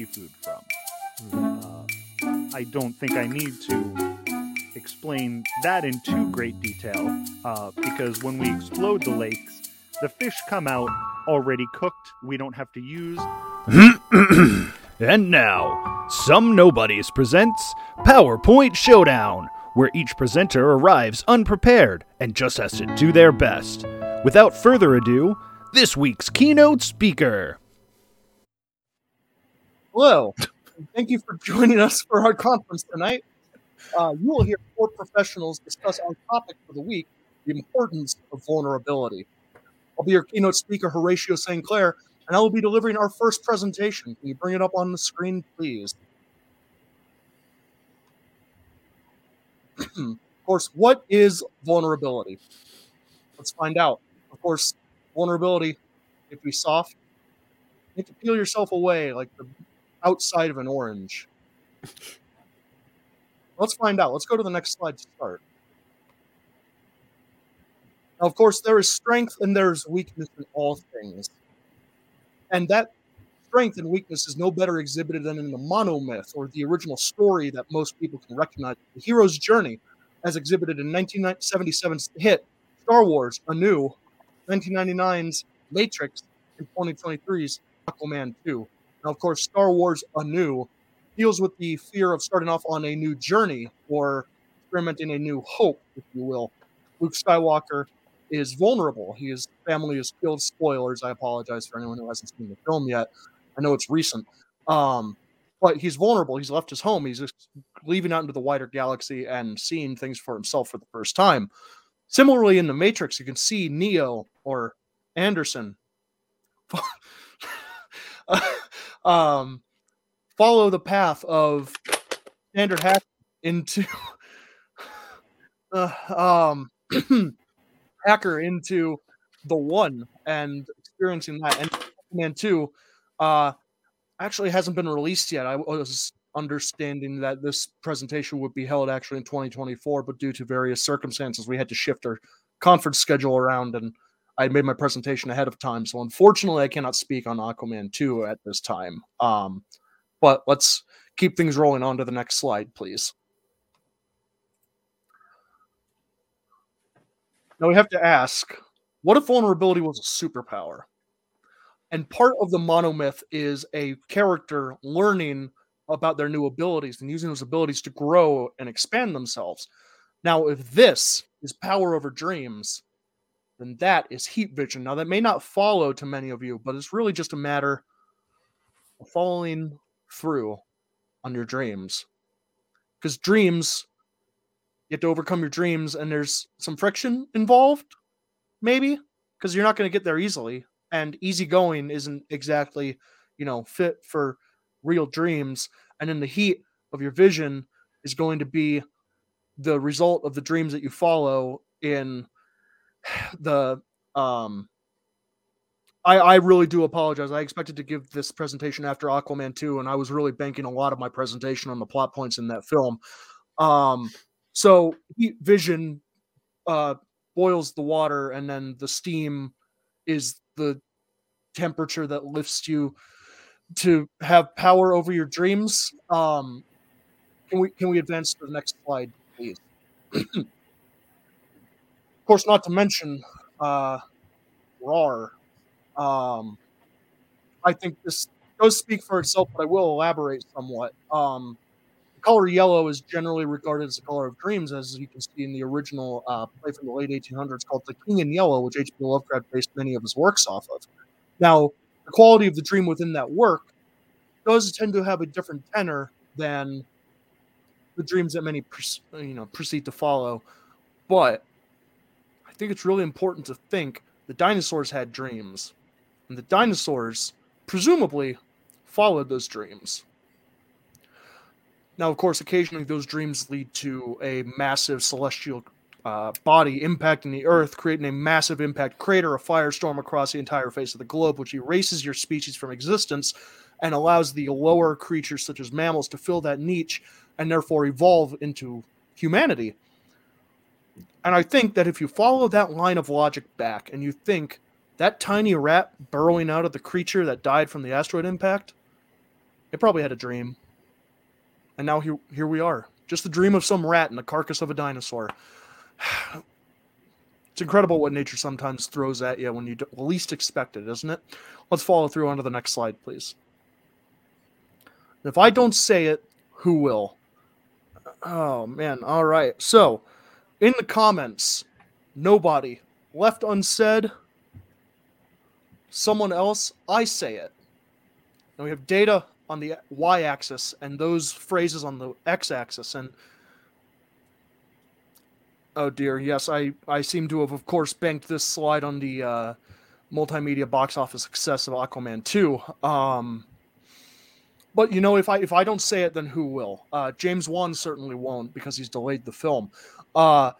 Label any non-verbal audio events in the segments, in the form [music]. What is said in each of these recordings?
seafood from. Uh, I don't think I need to explain that in too great detail, uh, because when we explode the lakes, the fish come out already cooked. We don't have to use. [clears throat] and now, Some Nobodies presents PowerPoint Showdown, where each presenter arrives unprepared and just has to do their best. Without further ado, this week's keynote speaker. Hello. Thank you for joining us for our conference tonight. Uh, you will hear four professionals discuss our topic for the week the importance of vulnerability. I'll be your keynote speaker, Horatio St. Claire, and I will be delivering our first presentation. Can you bring it up on the screen, please? [clears throat] of course, what is vulnerability? Let's find out. Of course, vulnerability, if we soft, you can peel yourself away like the outside of an orange. Let's find out. Let's go to the next slide to start. Now, of course, there is strength and there's weakness in all things. And that strength and weakness is no better exhibited than in the monomyth or the original story that most people can recognize the hero's journey, as exhibited in 1977's hit Star Wars A New, 1999's Matrix, and 2023's Aquaman 2. Now, of course, Star Wars A New deals with the fear of starting off on a new journey or experimenting a new hope, if you will. Luke Skywalker is vulnerable. His family is killed. Spoilers. I apologize for anyone who hasn't seen the film yet. I know it's recent. Um, but he's vulnerable. He's left his home. He's just leaving out into the wider galaxy and seeing things for himself for the first time. Similarly, in the Matrix, you can see Neo or Anderson [laughs] um, follow the path of standard hack into [laughs] uh, um, [clears throat] hacker into the one and experiencing that. And Man 2 uh, actually hasn't been released yet. I was understanding that this presentation would be held actually in 2024, but due to various circumstances, we had to shift our conference schedule around and I made my presentation ahead of time. So unfortunately, I cannot speak on Aquaman 2 at this time. Um, but let's keep things rolling on to the next slide, please. Now we have to ask what if vulnerability was a superpower? And part of the monomyth is a character learning about their new abilities and using those abilities to grow and expand themselves. Now, if this is power over dreams, then that is heat vision. Now, that may not follow to many of you, but it's really just a matter of following through on your dreams. Because dreams, you have to overcome your dreams, and there's some friction involved, maybe, because you're not going to get there easily. And easy going isn't exactly, you know, fit for real dreams. And then the heat of your vision is going to be the result of the dreams that you follow in [sighs] the um I, I really do apologize. I expected to give this presentation after Aquaman 2, and I was really banking a lot of my presentation on the plot points in that film. Um, so heat vision uh, boils the water, and then the steam is the temperature that lifts you to have power over your dreams. Um, can we can we advance to the next slide, please? [clears throat] course, not to mention uh, RAR. Um, I think this does speak for itself, but I will elaborate somewhat. Um, the color yellow is generally regarded as the color of dreams, as you can see in the original uh, play from the late 1800s called The King in Yellow, which H.P. Lovecraft based many of his works off of. Now, the quality of the dream within that work does tend to have a different tenor than the dreams that many you know proceed to follow, but think it's really important to think the dinosaurs had dreams, and the dinosaurs presumably followed those dreams. Now, of course, occasionally those dreams lead to a massive celestial uh, body impacting the Earth, creating a massive impact crater, a firestorm across the entire face of the globe, which erases your species from existence and allows the lower creatures, such as mammals, to fill that niche and therefore evolve into humanity. And I think that if you follow that line of logic back and you think that tiny rat burrowing out of the creature that died from the asteroid impact, It probably had a dream. And now here, here we are. Just the dream of some rat in the carcass of a dinosaur. [sighs] It's incredible what nature sometimes throws at you when you least expect it, isn't it? Let's follow through onto the next slide, please. If I don't say it, who will? Oh, man. All right. So, in the comments, nobody left unsaid. Someone else, I say it. And we have data on the y axis and those phrases on the x axis. And oh dear, yes, I, I seem to have, of course, banked this slide on the uh, multimedia box office success of Aquaman 2. Um, but you know, if I if I don't say it, then who will? Uh, James Wan certainly won't because he's delayed the film. Uh,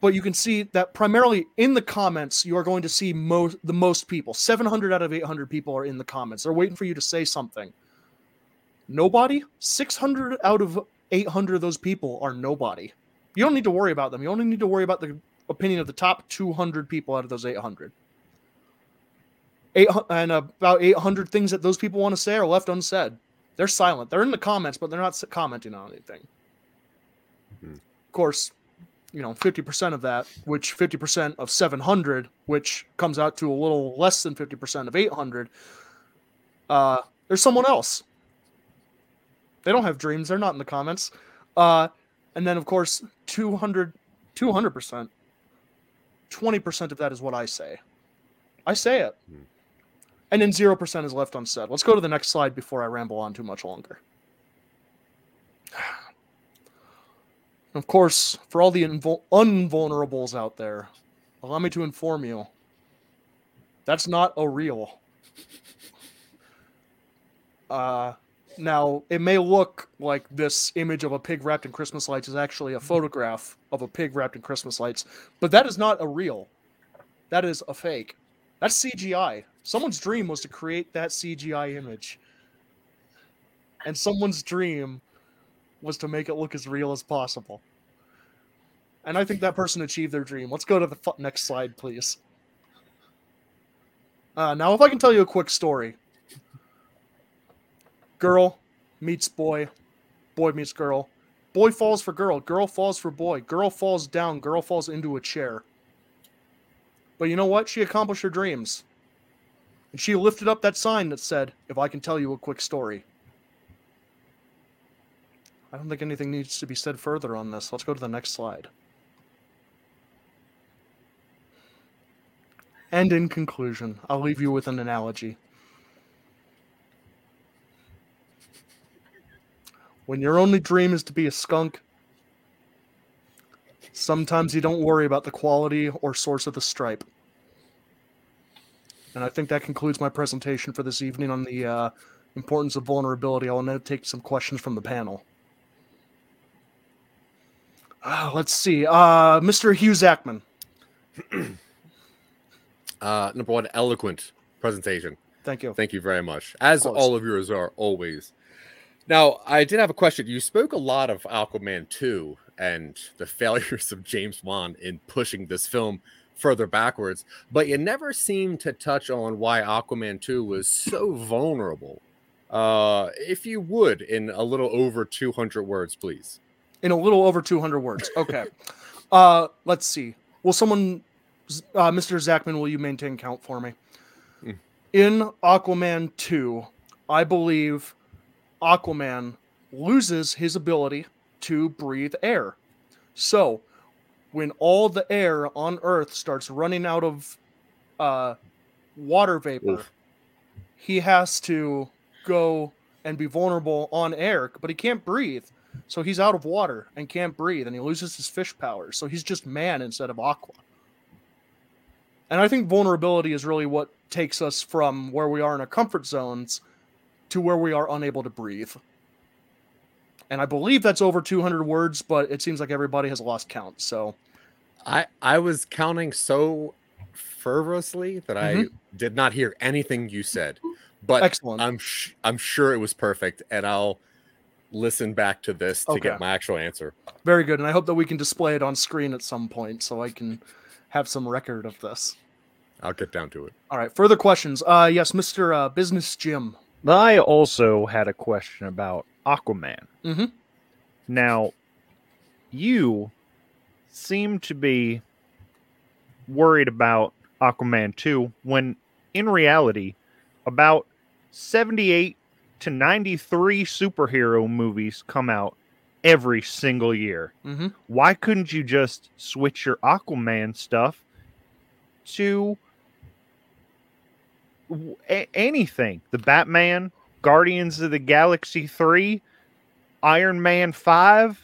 but you can see that primarily in the comments, you are going to see most the most people. Seven hundred out of eight hundred people are in the comments. They're waiting for you to say something. Nobody. Six hundred out of eight hundred of those people are nobody. You don't need to worry about them. You only need to worry about the opinion of the top two hundred people out of those eight hundred. Eight and about eight hundred things that those people want to say are left unsaid. They're silent. They're in the comments, but they're not commenting on anything. Mm-hmm. Of course, you know, 50% of that, which 50% of 700, which comes out to a little less than 50% of 800, uh, there's someone else. They don't have dreams. They're not in the comments. Uh, and then, of course, 200, 200%, 20% of that is what I say. I say it. Mm-hmm and then 0% is left unsaid. Let's go to the next slide before I ramble on too much longer. Of course, for all the invul- unvulnerables out there, allow me to inform you that's not a real. Uh, now, it may look like this image of a pig wrapped in Christmas lights is actually a photograph of a pig wrapped in Christmas lights, but that is not a real. That is a fake. That's CGI. Someone's dream was to create that CGI image. And someone's dream was to make it look as real as possible. And I think that person achieved their dream. Let's go to the next slide, please. Uh, now, if I can tell you a quick story girl meets boy, boy meets girl, boy falls for girl, girl falls for boy, girl falls down, girl falls into a chair. But you know what? She accomplished her dreams. And she lifted up that sign that said, If I can tell you a quick story. I don't think anything needs to be said further on this. Let's go to the next slide. And in conclusion, I'll leave you with an analogy. When your only dream is to be a skunk, sometimes you don't worry about the quality or source of the stripe. And I think that concludes my presentation for this evening on the uh, importance of vulnerability. I'll now take some questions from the panel. Uh, let's see. Uh, Mr. Hugh Zachman. [clears throat] uh, number one, eloquent presentation. Thank you. Thank you very much. As all of yours are always. Now, I did have a question. You spoke a lot of Aquaman 2 and the [laughs] failures of James Wan in pushing this film further backwards, but you never seem to touch on why Aquaman 2 was so vulnerable. Uh, if you would, in a little over 200 words, please. In a little over 200 words. Okay. [laughs] uh, let's see. Will someone, uh, Mr. Zachman, will you maintain count for me? Mm. In Aquaman 2, I believe Aquaman loses his ability to breathe air. So, when all the air on Earth starts running out of uh, water vapor, Oof. he has to go and be vulnerable on air, but he can't breathe. So he's out of water and can't breathe, and he loses his fish powers. So he's just man instead of aqua. And I think vulnerability is really what takes us from where we are in our comfort zones to where we are unable to breathe and I believe that's over 200 words, but it seems like everybody has lost count. So, I I was counting so fervorously that mm-hmm. I did not hear anything you said. But excellent. I'm sh- I'm sure it was perfect, and I'll listen back to this to okay. get my actual answer. Very good, and I hope that we can display it on screen at some point so I can have some record of this. I'll get down to it. All right. Further questions? Uh, yes, Mr. Uh, Business Jim. I also had a question about Aquaman. Mm-hmm. Now, you seem to be worried about Aquaman 2 when in reality, about 78 to 93 superhero movies come out every single year. Mm-hmm. Why couldn't you just switch your Aquaman stuff to a- anything? The Batman, Guardians of the Galaxy 3, Iron Man 5,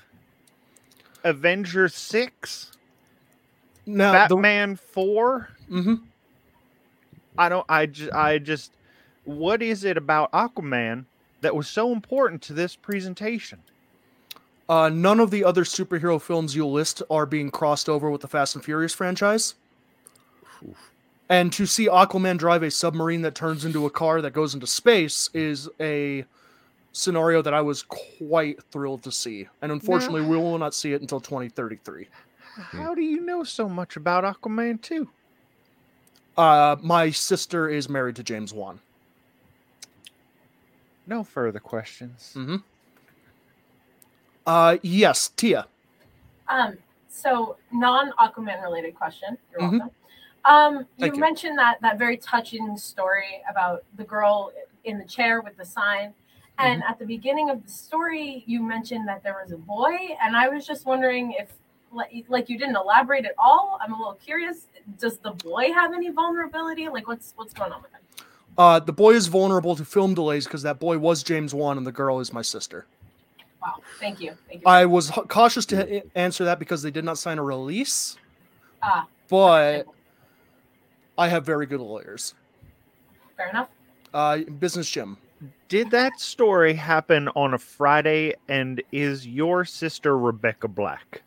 Avengers 6, Now, the, Batman 4. hmm I don't I just I just what is it about Aquaman that was so important to this presentation? uh, none of the other superhero films you'll list are being crossed over with the Fast and Furious franchise. And to see Aquaman drive a submarine that turns into a car that goes into space is a scenario that I was quite thrilled to see. And unfortunately, we will not see it until 2033. How do you know so much about Aquaman 2? Uh, my sister is married to James Wan. No further questions. Mm-hmm. Uh, yes, Tea. Um, so non Aquaman related question. You're Mhm. welcome. Um, you Thank you. mentioned that that very touching story about the girl in the chair with the sign. And Mm-hmm. at the beginning of the story, you mentioned that there was a boy, and I was just wondering if, like, like you didn't elaborate at all. I'm a little curious. Does the boy have any vulnerability? Like, what's what's going on with him? Uh, the boy is vulnerable to film delays because that boy was James Wan and the girl is my sister. Wow, thank you, thank you. I was h- cautious to a- answer that because they did not sign a release, ah, but I have very good lawyers. fair enough. Uh, business Jim. Did that story happen on a Friday and is your sister Rebecca Black?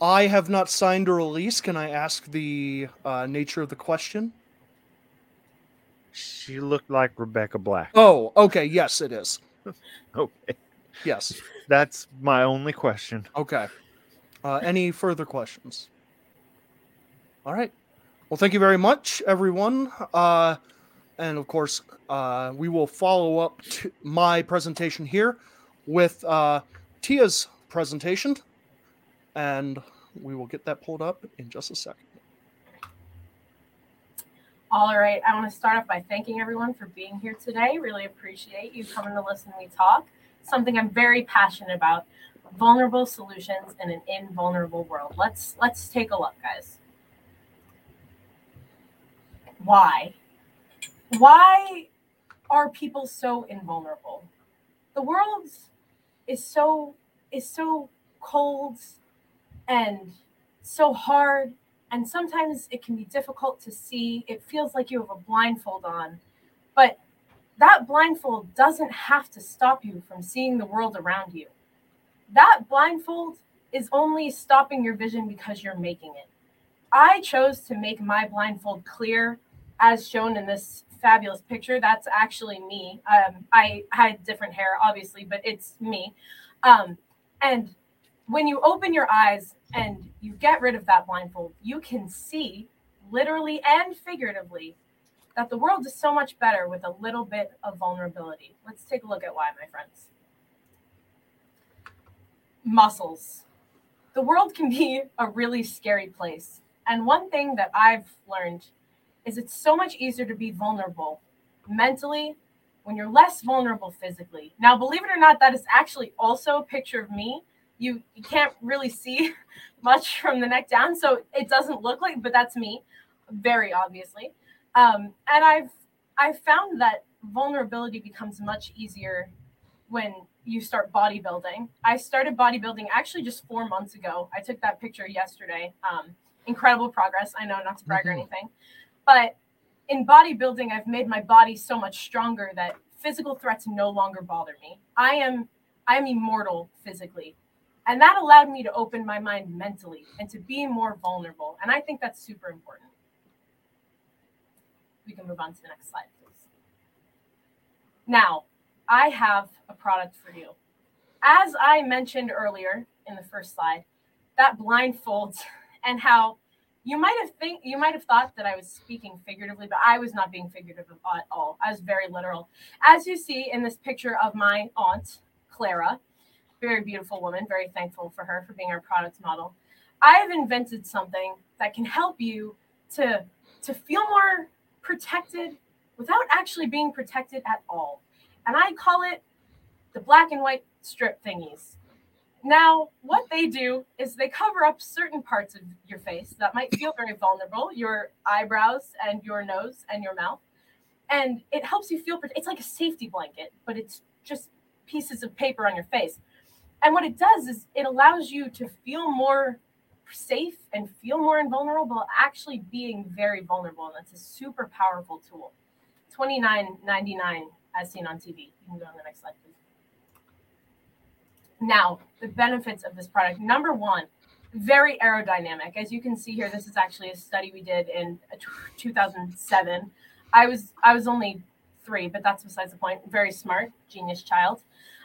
I have not signed a release. Can I ask the uh, nature of the question? She looked like Rebecca Black. Oh, okay. Yes, it is. [laughs] Okay. Yes. That's my only question. Okay. Uh, any further questions? All right. Well, thank you very much, everyone. Uh, and of course, uh, we will follow up my presentation here with uh, Tea's presentation, and we will get that pulled up in just a second. All right. I want to start off by thanking everyone for being here today. Really appreciate you coming to listen to me talk. Something I'm very passionate about: vulnerable solutions in an invulnerable world. Let's let's take a look, guys. Why? Why are people so invulnerable? The world is so is so cold and so hard and sometimes it can be difficult to see. It feels like you have a blindfold on, but that blindfold doesn't have to stop you from seeing the world around you. That blindfold is only stopping your vision because you're making it. I chose to make my blindfold clear, as shown in this fabulous picture. That's actually me. Um, I had different hair, obviously, but it's me. Um, and when you open your eyes and you get rid of that blindfold, you can see, literally and figuratively, that the world is so much better with a little bit of vulnerability. Let's take a look at why, my friends. Muscles. The world can be a really scary place. And one thing that I've learned is it's so much easier to be vulnerable mentally when you're less vulnerable physically. Now, believe it or not, that is actually also a picture of me you, you can't really see [laughs] much from the neck down, so it doesn't look like, but that's me, very obviously. Um, and I've I've found that vulnerability becomes much easier when you start bodybuilding. I started bodybuilding actually just four months ago. I took that picture yesterday. Um, incredible progress. I know not to brag or Mhm. anything, but in bodybuilding, I've made my body so much stronger that physical threats no longer bother me. I am I am immortal physically. And that allowed me to open my mind mentally and to be more vulnerable. And I think that's super important. We can move on to the next slide, please. Now, I have a product for you. As I mentioned earlier in the first slide, that blindfold [laughs] and how you might have think you might have thought that I was speaking figuratively, but I was not being figurative at all. I was very literal. As you see in this picture of my aunt, Clara, very beautiful woman, very thankful for her for being our product model. I have invented something that can help you to to feel more protected without actually being protected at all. And I call it the black and white strip thingies. Now, what they do is they cover up certain parts of your face that might feel very vulnerable, your eyebrows and your nose and your mouth. And it helps you feel it's like a safety blanket, but it's just pieces of paper on your face. And what it does is it allows you to feel more safe and feel more invulnerable, actually being very vulnerable. And that's a super powerful tool. Twenty nine ninety nine as seen on TV. You can go on the next slide, please. Now, the benefits of this product. Number one, very aerodynamic. As you can see here, this is actually a study we did in 2007. I was I was only three, but that's besides the point. Very smart, genius child.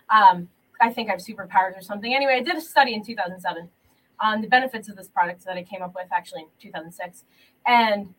Um, I think I have superpowers or something. Anyway, I did a study in 2007 on the benefits of this product that I came up with actually in 2006. And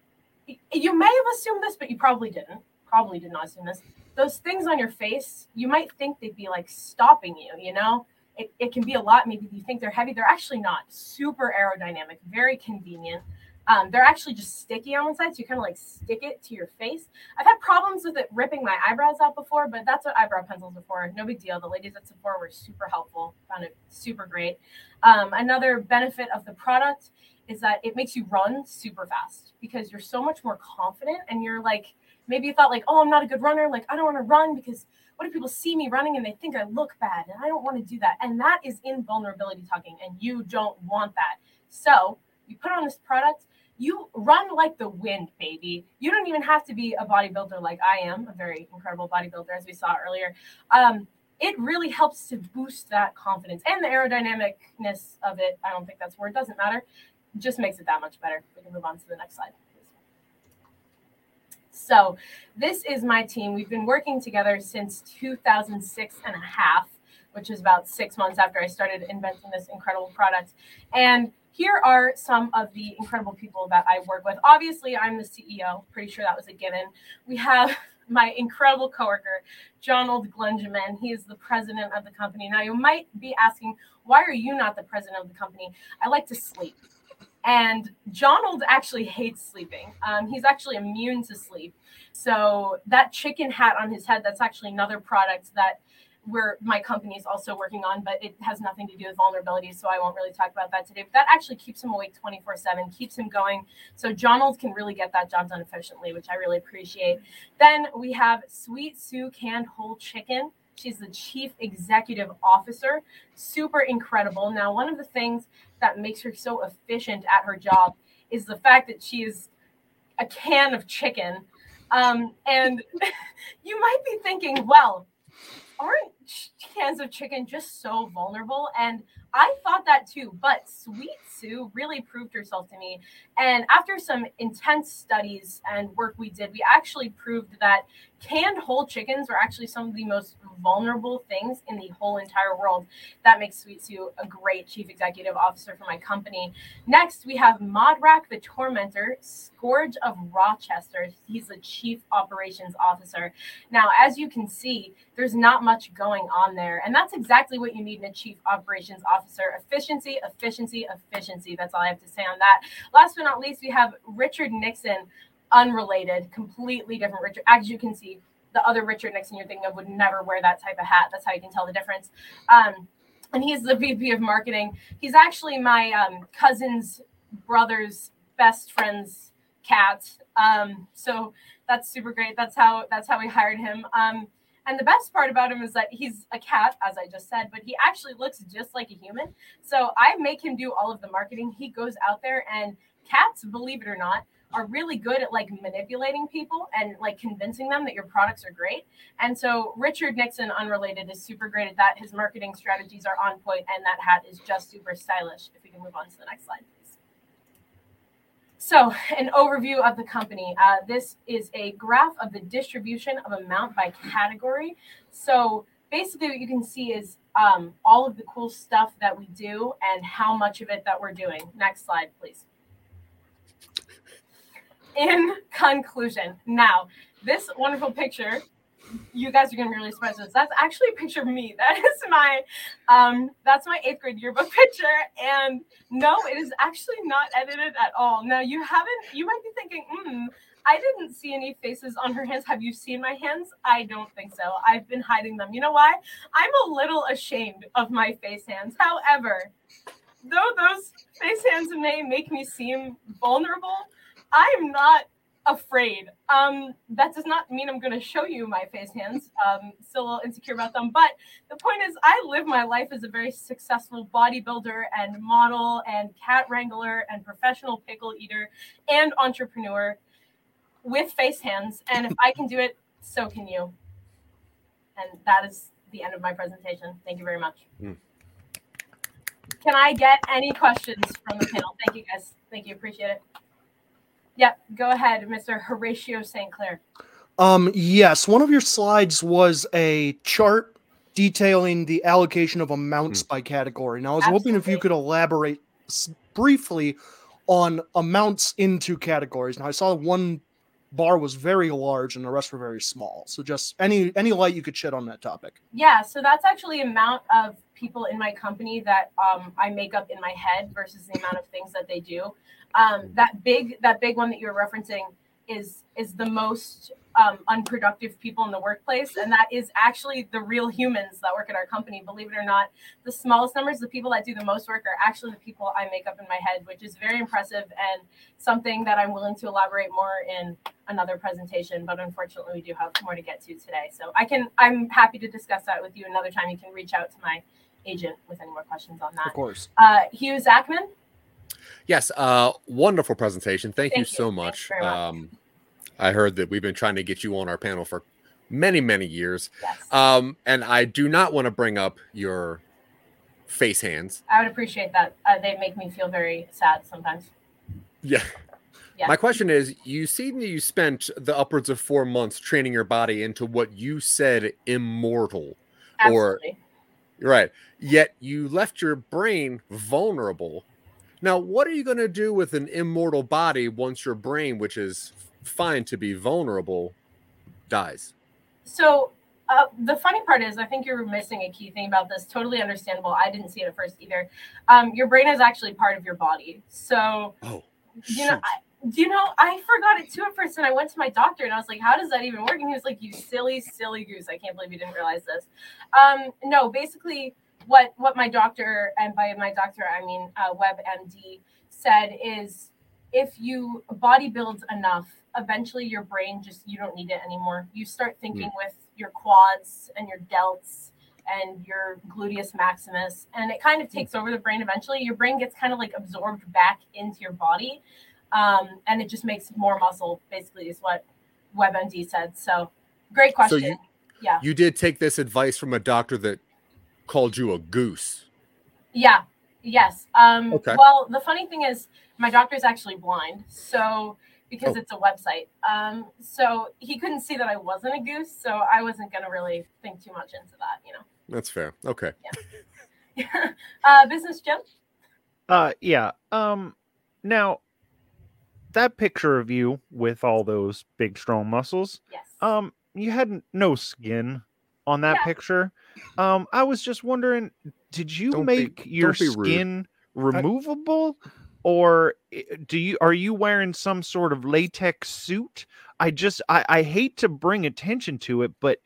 you may have assumed this, but you probably didn't. Probably did not assume this. Those things on your face, you might think they'd be like stopping you, you know? It, it can be a lot. Maybe you think they're heavy. They're actually not. Super aerodynamic, very convenient. Um, they're actually just sticky on one side, so you kind of like stick it to your face. I've had problems with it ripping my eyebrows out before, but that's what eyebrow pencils are for. No big deal. The ladies at Sephora were super helpful, found it super great. Um, another benefit of the product is that it makes you run super fast because you're so much more confident and you're like, maybe you thought like, oh, I'm not a good runner. Like, I don't want to run because what if people see me running and they think I look bad and I don't want to do that. And that is invulnerability talking and you don't want that. So you put on this product you run like the wind, baby. You don't even have to be a bodybuilder like I am, a very incredible bodybuilder, as we saw earlier. Um, it really helps to boost that confidence and the aerodynamicness of it. I don't think that's where it doesn't matter. just makes it that much better. We can move on to the next slide. So, this is my team. We've been working together since 2006 and a half, which is about six months after I started inventing this incredible product. And here are some of the incredible people that I work with. Obviously, I'm the CEO. Pretty sure that was a given. We have [laughs] my incredible coworker, Jonald Glenjamin. He is the president of the company. Now, you might be asking, why are you not the president of the company? I like to sleep. And Jonald actually hates sleeping. Um, he's actually immune to sleep. So that chicken hat on his head, that's actually another product that where my company is also working on, but it has nothing to do with vulnerabilities, So I won't really talk about that today. But that actually keeps him awake 24 7, keeps him going. So Jonald can really get that job done efficiently, which I really appreciate. Then we have Sweet Sue Canned Whole Chicken. She's the chief executive officer. Super incredible. Now, one of the things that makes her so efficient at her job is the fact that she is a can of chicken. Um, and [laughs] you might be thinking, well, aren't cans of chicken just so vulnerable? And I thought that too, but Sweet Sue really proved herself to me. And after some intense studies and work we did, we actually proved that canned whole chickens are actually some of the most vulnerable things in the whole entire world. That makes Sweet Sue a great chief executive officer for my company. Next, we have Modrak the Tormentor, Scourge of Rochester. He's the chief operations officer. Now, as you can see, there's not much going on there. And that's exactly what you need in a chief operations officer efficiency, efficiency, efficiency. That's all I have to say on that. Last but not least, we have Richard Nixon, unrelated, completely different Richard. As you can see, the other Richard Nixon you're thinking of would never wear that type of hat. That's how you can tell the difference. Um, and he's the VP of marketing. He's actually my um, cousin's brother's best friend's cat. Um, so that's super great. That's how that's how we hired him. Um, and the best part about him is that he's a cat, as I just said, but he actually looks just like a human. So I make him do all of the marketing. He goes out there and cats, believe it or not, are really good at like manipulating people and like convincing them that your products are great. And so Richard Nixon, unrelated, is super great at that. His marketing strategies are on point, and that hat is just super stylish. If we can move on to the next slide, please. So, an overview of the company. Uh, this is a graph of the distribution of amount by category. So, basically, what you can see is um, all of the cool stuff that we do and how much of it that we're doing. Next slide, please. In conclusion, now this wonderful picture, you guys are gonna be really surprised. That's actually a picture of me. [laughs] That is my, um, that's my eighth grade yearbook [laughs] picture. And no, it is actually not edited at all. Now you haven't. You might be thinking, hmm. I didn't see any faces on her hands. Have you seen my hands? I don't think so. I've been hiding them. You know why? I'm a little ashamed of my face hands. However, though those face hands may make me seem vulnerable, I'm not afraid. Um, that does not mean I'm going to show you my face hands. Um, still a little insecure about them. But the point is, I live my life as a very successful bodybuilder and model and cat wrangler and professional pickle eater and entrepreneur with face hands. And if I can do it, so can you. And that is the end of my presentation. Thank you very much. Mm. Can I get any questions from the panel? Thank you, guys. Thank you. Appreciate it. Yep. Go ahead, Mr. Horatio St. Claire. Um, yes, one of your slides was a chart detailing the allocation of amounts mm. by category. Now, I was Absolutely. hoping if you could elaborate briefly on amounts into categories. Now, I saw one bar was very large and the rest were very small. So just any any light you could shed on that topic. Yeah, so that's actually amount of people in my company that um, I make up in my head versus the amount of things that they do. Um, that big that big one that you're referencing is is the most um, unproductive people in the workplace, and that is actually the real humans that work at our company. Believe it or not, the smallest numbers, the people that do the most work, are actually the people I make up in my head, which is very impressive and something that I'm willing to elaborate more in another presentation. But unfortunately, we do have more to get to today, so I can I'm happy to discuss that with you another time. You can reach out to my agent with any more questions on that. Of course. Uh, Hugh Zachman. Yes, uh, wonderful presentation. Thank, Thank you, you, so much. Um, I heard that we've been trying to get you on our panel for many, many years. Yes. Um, and I do not want to bring up your face hands. I would appreciate that. Uh, they make me feel very sad sometimes. Yeah. yeah. My question is you seem that you spent the upwards of four months training your body into what you said immortal. Absolutely. Or, right. Yet you left your brain vulnerable. Now, what are you going to do with an immortal body once your brain, which is fine to be vulnerable dies. So uh, the funny part is, I think you're missing a key thing about this. Totally understandable. I didn't see it at first either. Um, your brain is actually part of your body. So, oh, you know, I, you know, I forgot it too at first, and I went to my doctor, and I was like, "How does that even work?" And he was like, "You silly, silly goose! I can't believe you didn't realize this." Um, no, basically, what what my doctor, and by my doctor I mean uh, WebMD, said is if you body build enough eventually your brain just you don't need it anymore. You start thinking mm. with your quads and your delts and your gluteus maximus and it kind of hmm. takes over the brain eventually your brain gets kind of like absorbed back into your body um, and it just makes more muscle basically is what webmd said so great question so you, yeah you did take this advice from a doctor that called you a goose yeah yes um, okay. well the funny thing is my doctor is actually blind so because oh. it's a website. Um, so he couldn't see that I wasn't a goose, so I wasn't gonna really think too much into that, you know. That's fair. Okay. Yeah. [laughs] uh, business Jim. Uh, yeah. Um, now that picture of you with all those big strong muscles. Yes. Um, you had no skin on that yeah. picture. Um, I was just wondering, did you don't make be, your skin removable? I or eh, do you are you wearing some sort of latex suit i just i, I hate to bring attention to it but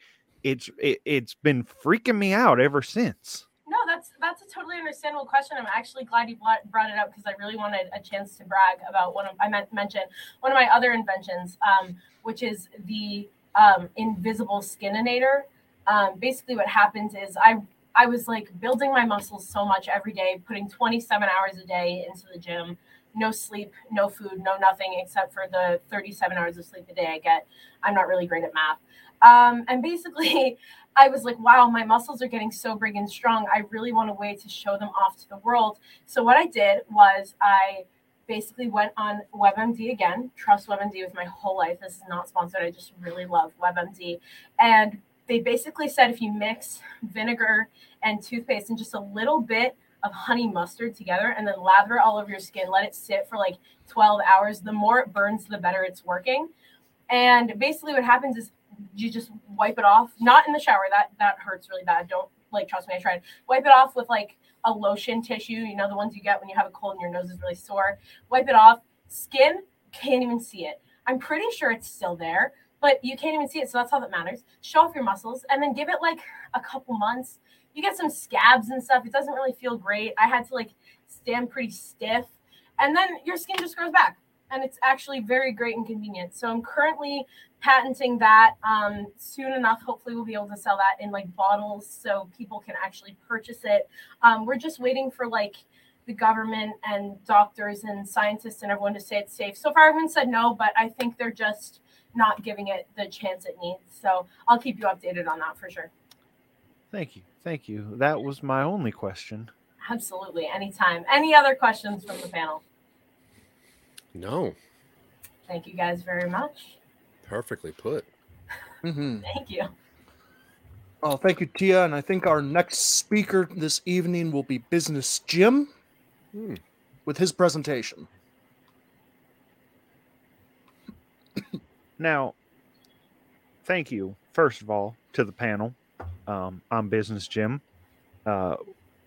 it's it, it's been freaking me out ever since no that's that's a totally understandable question i'm actually glad you brought it up because i really wanted a chance to brag about one of i meant mention one of my other inventions um, which is the um, invisible skininator um, basically what happens is i I was like building my muscles so much every day, putting 27 hours a day into the gym, no sleep, no food, no nothing except for the 37 hours of sleep a day I get. I'm not really great at math. Um, and basically, [laughs] I was like, wow, my muscles are getting so big and strong. I really want a way to show them off to the world. So, what I did was I basically went on WebMD again, trust WebMD with my whole life. This is not sponsored. I just really love WebMD. And they basically said if you mix vinegar and toothpaste and just a little bit of honey mustard together and then lather it all over your skin. Let it sit for like 12 hours. The more it burns, the better it's working. And basically, what happens is you just wipe it off, not in the shower. That that hurts really bad. Don't like trust me. I tried. Wipe it off with like a lotion tissue. You know the ones you get when you have a cold and your nose is really sore. Wipe it off. Skin can't even see it. I'm pretty sure it's still there, but you can't even see it. So that's all that matters. Show off your muscles and then give it like a couple months. You get some scabs and stuff. It doesn't really feel great. I had to like stand pretty stiff, and then your skin just grows back and it's actually very great and convenient. So I'm currently patenting that. Um, soon enough, hopefully, we'll be able to sell that in like bottles so people can actually purchase it. Um, we're just waiting for like the government and doctors and scientists and everyone to say it's safe. So far, everyone said no, but I think they're just not giving it the chance it needs. So I'll keep you updated on that for sure. Thank you. Thank you. That was my only question. Absolutely. Anytime. Any other questions from the panel? No. Thank you guys very much. Perfectly put. Mm-hmm. Thank you. Oh, thank you, Tea. And I think our next speaker this evening will be Business Jim Hmm. with his presentation. Now, thank you, first of all, to the panel. Um, I'm Business Jim. Uh,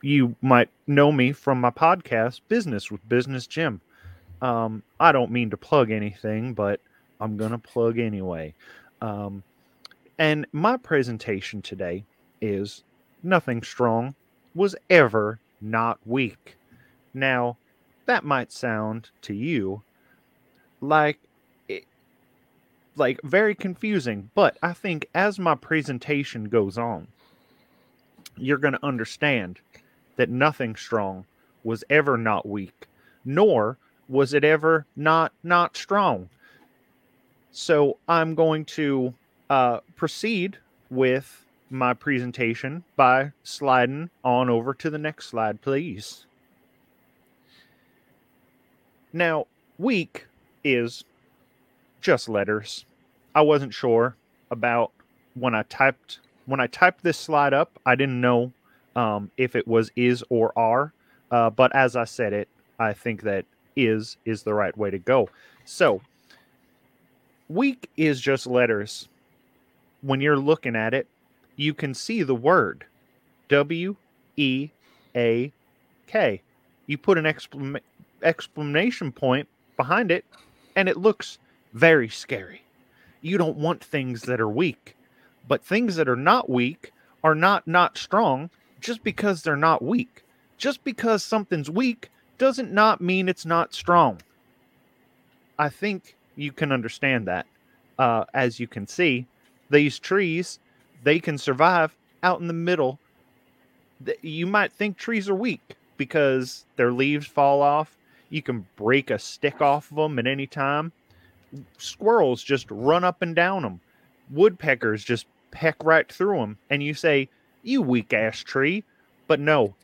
you might know me from my podcast, Business with Business Jim. Um, I don't mean to plug anything, but I'm going to plug anyway. Um, and my presentation today is Nothing Strong was ever not weak. Now, that might sound to you like like very confusing, but I think as my presentation goes on, you're going to understand that nothing strong was ever not weak, nor was it ever not not strong. So I'm going to uh, proceed with my presentation by sliding on over to the next slide, please. Now, weak is just letters. I wasn't sure about when I typed when I typed this slide up. I didn't know um, if it was is or are, uh, but as I said it, I think that is is the right way to go. So, weak is just letters. When you're looking at it, you can see the word W E A K. You put an exclam- exclamation point behind it, and it looks very scary. You don't want things that are weak, but things that are not weak are not not strong just because they're not weak. Just because something's weak doesn't not mean it's not strong. I think you can understand that. Uh, as you can see, these trees they can survive out in the middle. You might think trees are weak because their leaves fall off. You can break a stick off of them at any time. Squirrels just run up and down them. Woodpeckers just peck right through them. And you say, You weak ass tree. But no,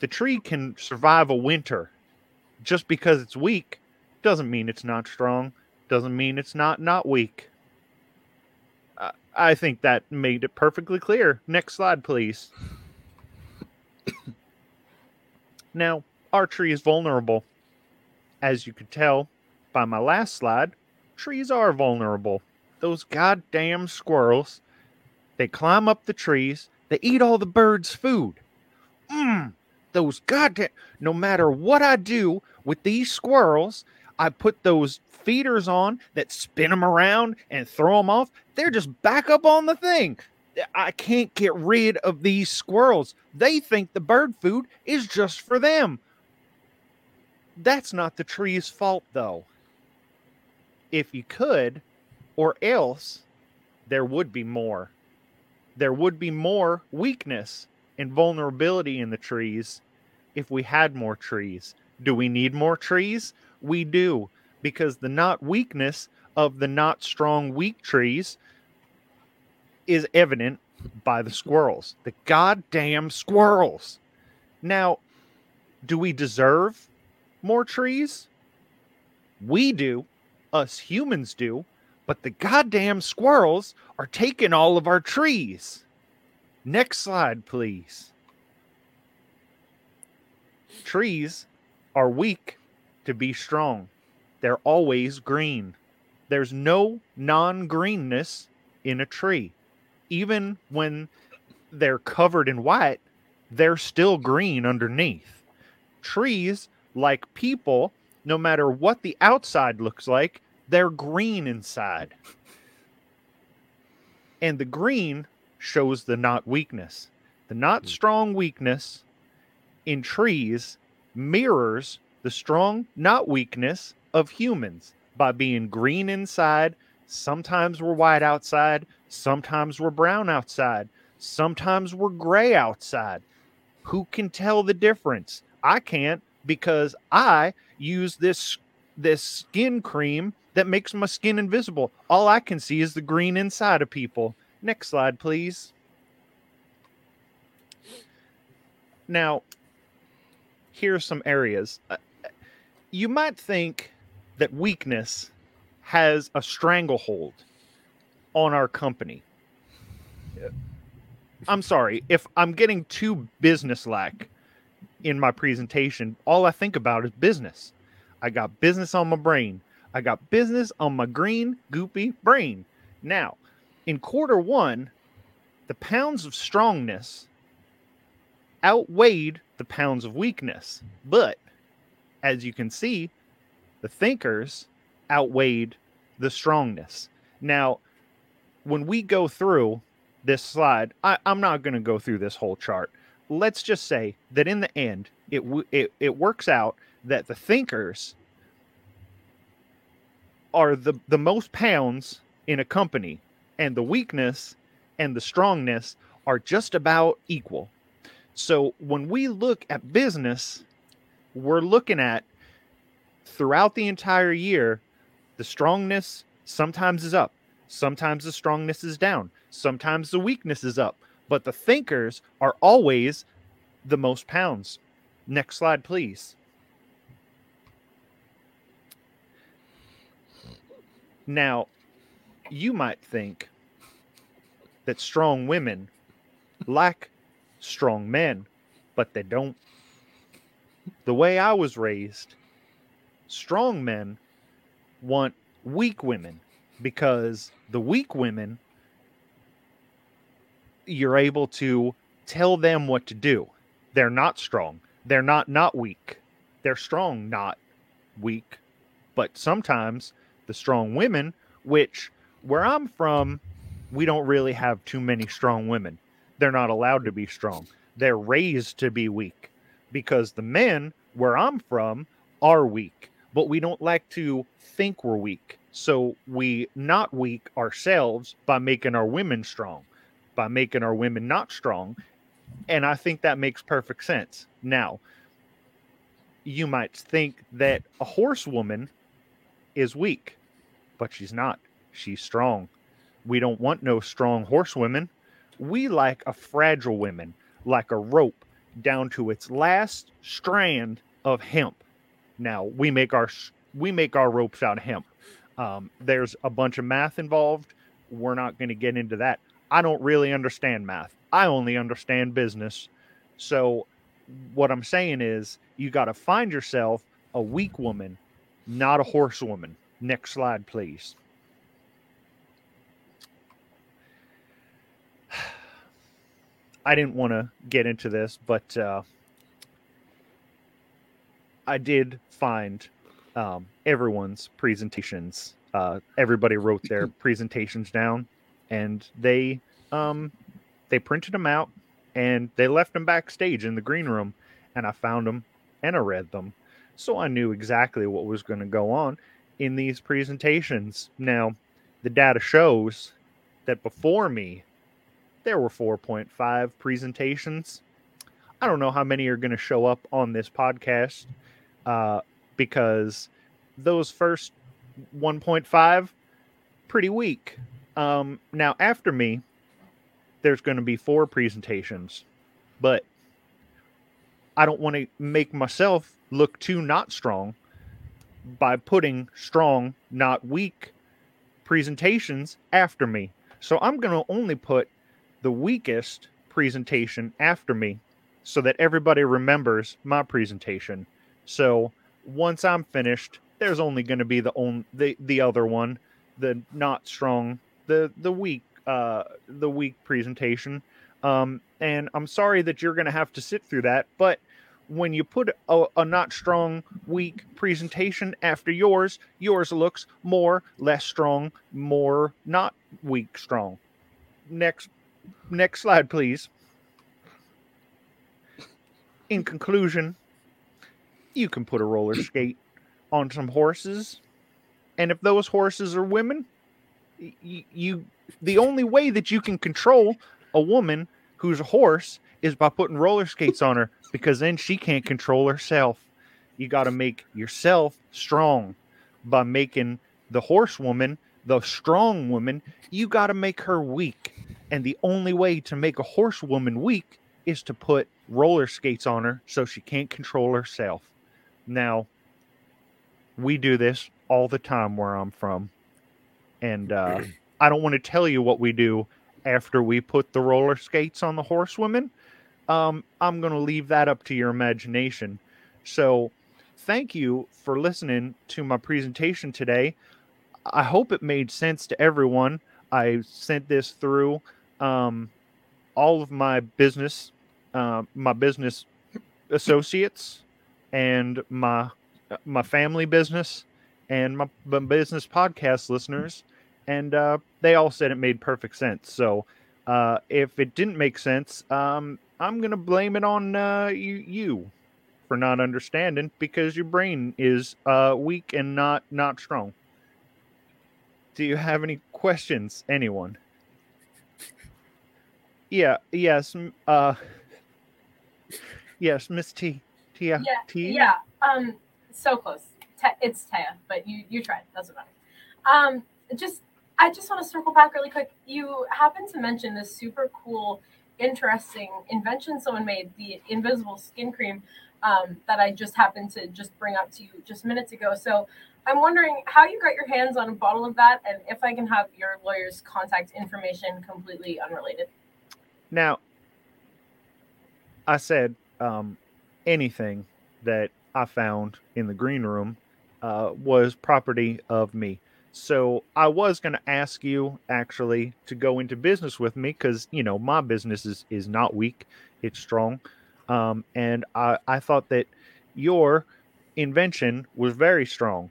the tree can survive a winter. Just because it's weak doesn't mean it's not strong, doesn't mean it's not not weak. I- think that made it perfectly clear. Next slide, please. now, our tree is vulnerable. As you could tell by my last slide, trees are vulnerable. Those goddamn squirrels, they climb up the trees, they eat all the birds' food. Mmm, those goddamn. No matter what I do with these squirrels, I put those feeders on that spin them around and throw them off. They're just back up on the thing. I can't get rid of these squirrels. They think the bird food is just for them. That's not the tree's fault, though. If you could, or else, there would be more. There would be more weakness and vulnerability in the trees if we had more trees. Do we need more trees? We do, because the not weakness of the not strong weak trees is evident by the squirrels. The goddamn squirrels. Now, do we deserve more trees? We do. Us humans do. But the goddamn squirrels are taking all of our trees. Next slide, please. Trees are weak to be strong. They're always green. There's no non greenness in a tree. Even when they're covered in white, they're still green underneath. Trees, like people, no matter what the outside looks like, they're green inside. And the green shows the not weakness. The not Hmm. strong weakness in trees mirrors the strong not weakness of humans by being green inside. Sometimes we're white outside, sometimes we're brown outside, sometimes we're gray outside. Who can tell the difference? I can't because I use this this skin cream that makes my skin invisible. All I can see is the green inside of people. Next slide, please. Now, here are some areas. Uh, You might think that weakness has a stranglehold on our company. I'm sorry if I'm getting too businesslike in my presentation. All I think about is business. I got business on my brain. I got business on my green, goopy brain. Now, in quarter one, the pounds of strongness outweighed the pounds of weakness. But as you can see, the thinkers outweighed the strongness. Now, when we go through this slide, I, I'm not going to go through this whole chart. Let's just say that in the end, it, it it works out that the thinkers are the the most pounds in a company, and the weakness and the strongness are just about equal. So when we look at business, we're looking at throughout the entire year, the strongness sometimes is up, sometimes the strongness is down, sometimes the weakness is up, but the thinkers are always the most pounds. Next slide, please. Now, you might think that strong women like strong men, but they don't. The way I was raised, strong men want weak women because the weak women, you're able to tell them what to do. They're not strong. They're not not weak. They're strong, not weak. But sometimes the strong women, which where I'm from, we don't really have too many strong women. They're not allowed to be strong. They're raised to be weak because the men where I'm from are weak, but we don't like to think we're weak. So we not weak ourselves by making our women strong, by making our women not strong. And I think that makes perfect sense. Now, you might think that a horsewoman is weak, but she's not. She's strong. We don't want no strong horsewomen. We like a fragile woman, like a rope down to its last strand of hemp. Now we make our we make our ropes out of hemp. Um, there's a bunch of math involved. We're not going to get into that. I don't really understand math. I only understand business. So what I'm saying is you got to find yourself a weak woman, not a horsewoman. Next slide, please. [sighs] I didn't want to get into this, but uh, I did find um, everyone's presentations. Uh, everybody wrote their [clears throat] presentations down, and they um, they printed them out and they left them backstage in the green room. And I found them and I read them, so I knew exactly what was going to go on in these presentations. Now, the data shows that before me, there were 4.5 presentations. I don't know how many are going to show up on this podcast uh, because those first 1.5 pretty weak. Um, now after me, there's going to be four presentations, but I don't want to make myself look too not strong by putting strong, not weak presentations after me. So I'm going to only put the weakest presentation after me so that everybody remembers my presentation. So once I'm finished, there's only going to be the on the the other one, the not strong, the the weak uh the weak presentation. Um, and I'm sorry that you're going to have to sit through that, but when you put a, a, not strong, weak presentation after yours, yours looks more less strong, more not weak strong. Next, next slide, please. In conclusion, you can put a roller skate on some horses, and if those horses are women, you, you the only way that you can control a woman who's a horse is by putting roller skates on her because then she can't control herself. You got to make yourself strong by making the horsewoman the strong woman. You got to make her weak. And the only way to make a horsewoman weak is to put roller skates on her so she can't control herself. Now, we do this all the time where I'm from. And uh, [clears throat] I don't want to tell you what we do after we put the roller skates on the horsewomen. Um, I'm going to leave that up to your imagination. So, thank you for listening to my presentation today. I hope it made sense to everyone. I sent this through um, all of my business, uh, my business associates, and my my family business, and my, my business podcast listeners, and uh, they all said it made perfect sense. So uh, if it didn't make sense, um, I'm gonna blame it on uh, you, you for not understanding because your brain is uh, weak and not not strong. Do you have any questions, anyone? Yeah. Yes. Uh. Yes, Miss T. Tia. Yeah. T. Yeah. Um. So close. Te- it's Taya, but you you tried. That's what matters. Um. Just I just want to circle back really quick. You happened to mention this super cool, interesting invention someone made, the invisible skin cream, um, that I just happened to just bring up to you just minutes ago. So I'm wondering how you got your hands on a bottle of that, and if I can have your lawyer's contact information completely unrelated. Now, I said um, anything that I found in the green room uh, was property of me. So I was going to ask you actually to go into business with me because you know my business is is not weak; it's strong. Um, and I I thought that your invention was very strong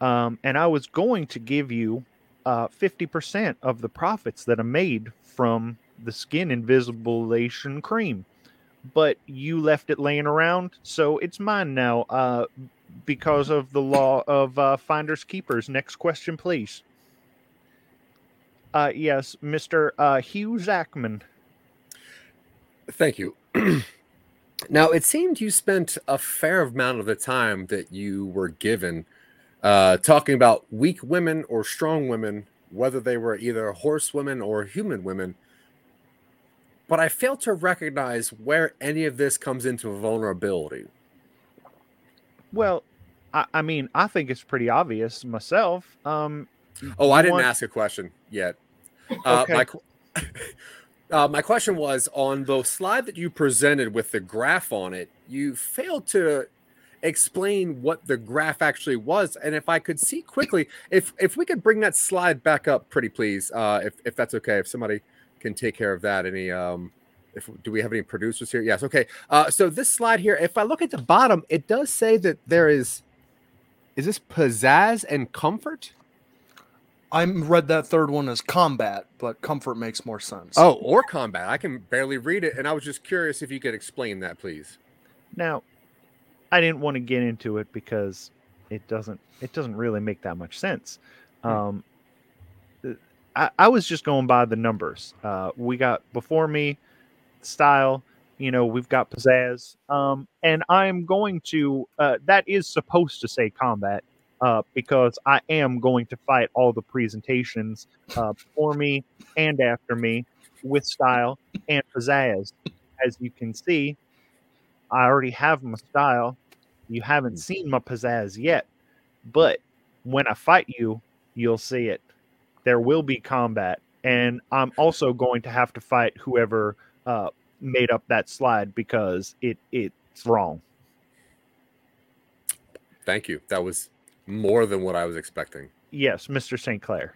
um, and I was going to give you uh, 50% of the profits that are made from the skin invisibilization cream. But you left it laying around, so it's mine now uh, because of the law of uh, finders keepers. Next question, please. Uh, yes, Mr. Uh, Hugh Zachman. Thank you. [clears throat] now, it seemed you spent a fair amount of the time that you were given – uh, talking about weak women or strong women, whether they were either horse women or human women. But I fail to recognize where any of this comes into vulnerability. Well, I, I mean, I think it's pretty obvious myself. Um, oh, I didn't want... ask a question yet. Uh, okay. my, [laughs] uh, my question was on the slide that you presented with the graph on it, you failed to explain what the graph actually was. And if I could see quickly, if if we could bring that slide back up, pretty please, uh, if if that's okay, if somebody can take care of that. Any um, if do we have any producers here? Yes, okay. Uh, so this slide here, if I look at the bottom, it does say that there is. Is this pizzazz and comfort? I read that third one as combat, but comfort makes more sense. Oh, or combat. I can barely read it, and I was just curious if you could explain that, please. Now, I didn't want to get into it because it doesn't it doesn't really make that much sense. Hmm. Um, I, I was just going by the numbers. Uh, we got before me style, you know, we've got pizzazz, um, and I'm going to. Uh, that is supposed to say combat uh, because I am going to fight all the presentations uh, before me and after me with style and pizzazz. As you can see, I already have my style. You haven't seen my pizzazz yet, but when I fight you, you'll see it. There will be combat, and I'm also going to have to fight whoever uh, made up that slide because it it's wrong. Thank you. That was more than what I was expecting. Yes, Mr. St. Claire.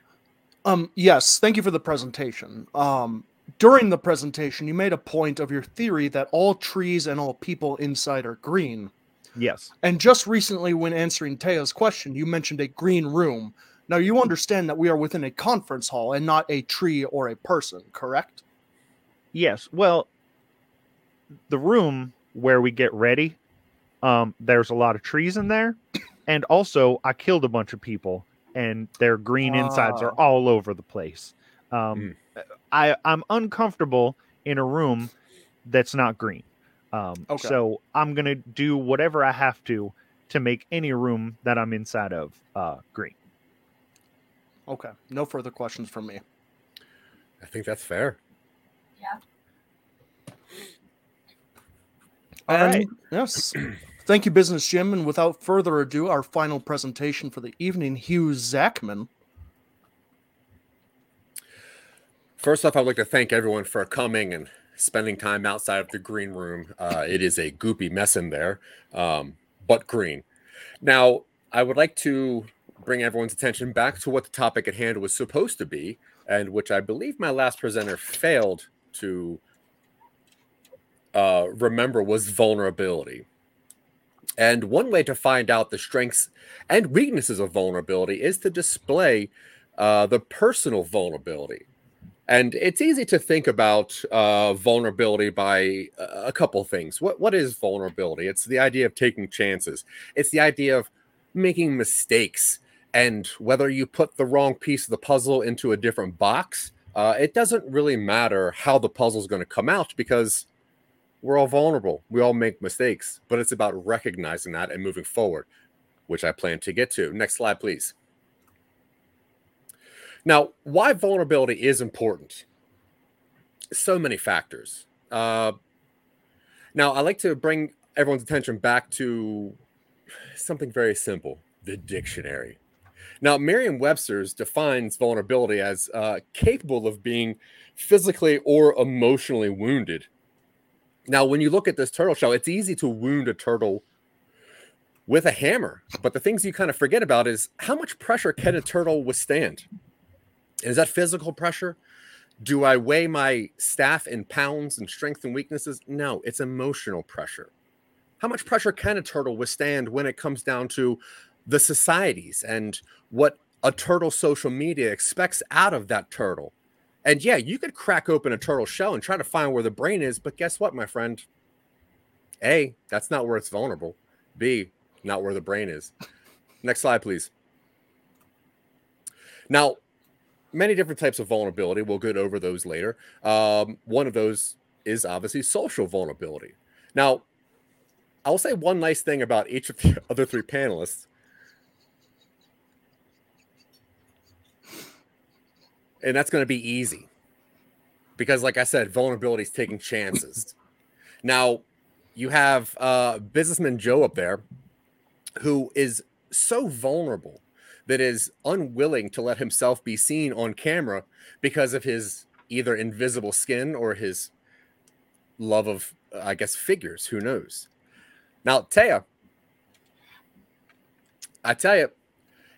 Um, yes, thank you for the presentation. Um, during the presentation, you made a point of your theory that all trees and all people inside are green. Yes. And just recently, when answering Taya's question, you mentioned a green room. Now, you understand that we are within a conference hall and not a tree or a person, correct? Yes. Well, the room where we get ready, um, there's a lot of trees in there. [coughs] And also, I killed a bunch of people, and their green insides are Ah. all over the place. Um, I, I'm uncomfortable in a room that's not green. Um, Okay. So I'm going to do whatever I have to to make any room that I'm inside of uh, green. Okay, no further questions from me. I think that's fair. Yeah. And- right. Yes. Thank you, Business Jim. And without further ado, our final presentation for the evening, Hugh Zachman. First off, I'd like to thank everyone for coming and spending time outside of the green room. Uh, it is a goopy mess in there, um, but green. Now, I would like to bring everyone's attention back to what the topic at hand was supposed to be, and which I believe my last presenter failed to uh, remember was vulnerability. And one way to find out the strengths and weaknesses of vulnerability is to display uh, the personal vulnerability. And it's easy to think about uh, vulnerability by a a couple things. What what is vulnerability? It's the idea of taking chances. It's the idea of making mistakes. And whether you put the wrong piece of the puzzle into a different box, uh, it doesn't really matter how the puzzle is going to come out because we're all vulnerable. We all make mistakes. But it's about recognizing that and moving forward, which I plan to get to. Next slide, please. Now, why vulnerability is important? So many factors. Uh, now, I like to bring everyone's attention back to something very simple the dictionary. Now, Merriam Webster's defines vulnerability as uh, capable of being physically or emotionally wounded. Now, when you look at this turtle shell, it's easy to wound a turtle with a hammer. But the things you kind of forget about is how much pressure can a turtle withstand? Is that physical pressure? Do I weigh my staff in pounds and strength and weaknesses? No, it's emotional pressure. How much pressure can a turtle withstand when it comes down to the societies and what a turtle social media expects out of that turtle? And yeah, you could crack open a turtle shell and try to find where the brain is, but guess what, my friend? A, that's not where it's vulnerable. B, not where the brain is. Next slide, please. Now, many different types of vulnerability. We'll get over those later. Um, one of those is obviously social vulnerability. Now, I'll say one nice thing about each of the [laughs] other three panelists. And that's going to be easy. Because, like I said, vulnerability is taking chances. [laughs] now, you have uh, businessman Joe up there who is so vulnerable that is unwilling to let himself be seen on camera because of his either invisible skin or his love of, I guess, figures. Who knows? Now, Taya, I tell you,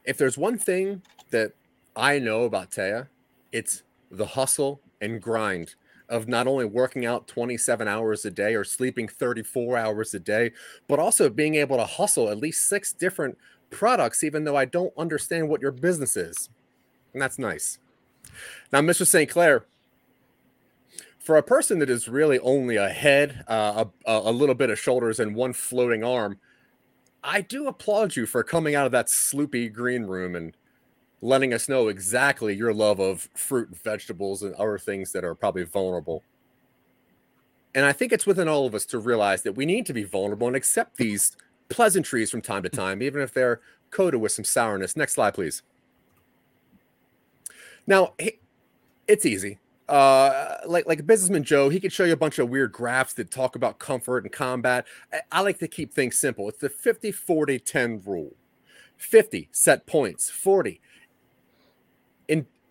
if there's one thing that I know about Taya, it's the hustle and grind of not only working out 27 hours a day or sleeping 34 hours a day, but also being able to hustle at least six different products, even though I don't understand what your business is. And that's nice. Now, Mr. St. Claire, for a person that is really only a head, uh, a, a little bit of shoulders, and one floating arm, I do applaud you for coming out of that sloopy green room and letting us know exactly your love of fruit and vegetables and other things that are probably vulnerable. And I think it's within all of us to realize that we need to be vulnerable and accept these pleasantries from time to time, even if they're coated with some sourness. Next slide, please. Now, it's easy. Uh, like like businessman Joe, he could show you a bunch of weird graphs that talk about comfort and combat. I, I like to keep things simple. It's the 50 40 10 rule. 50 set points, 40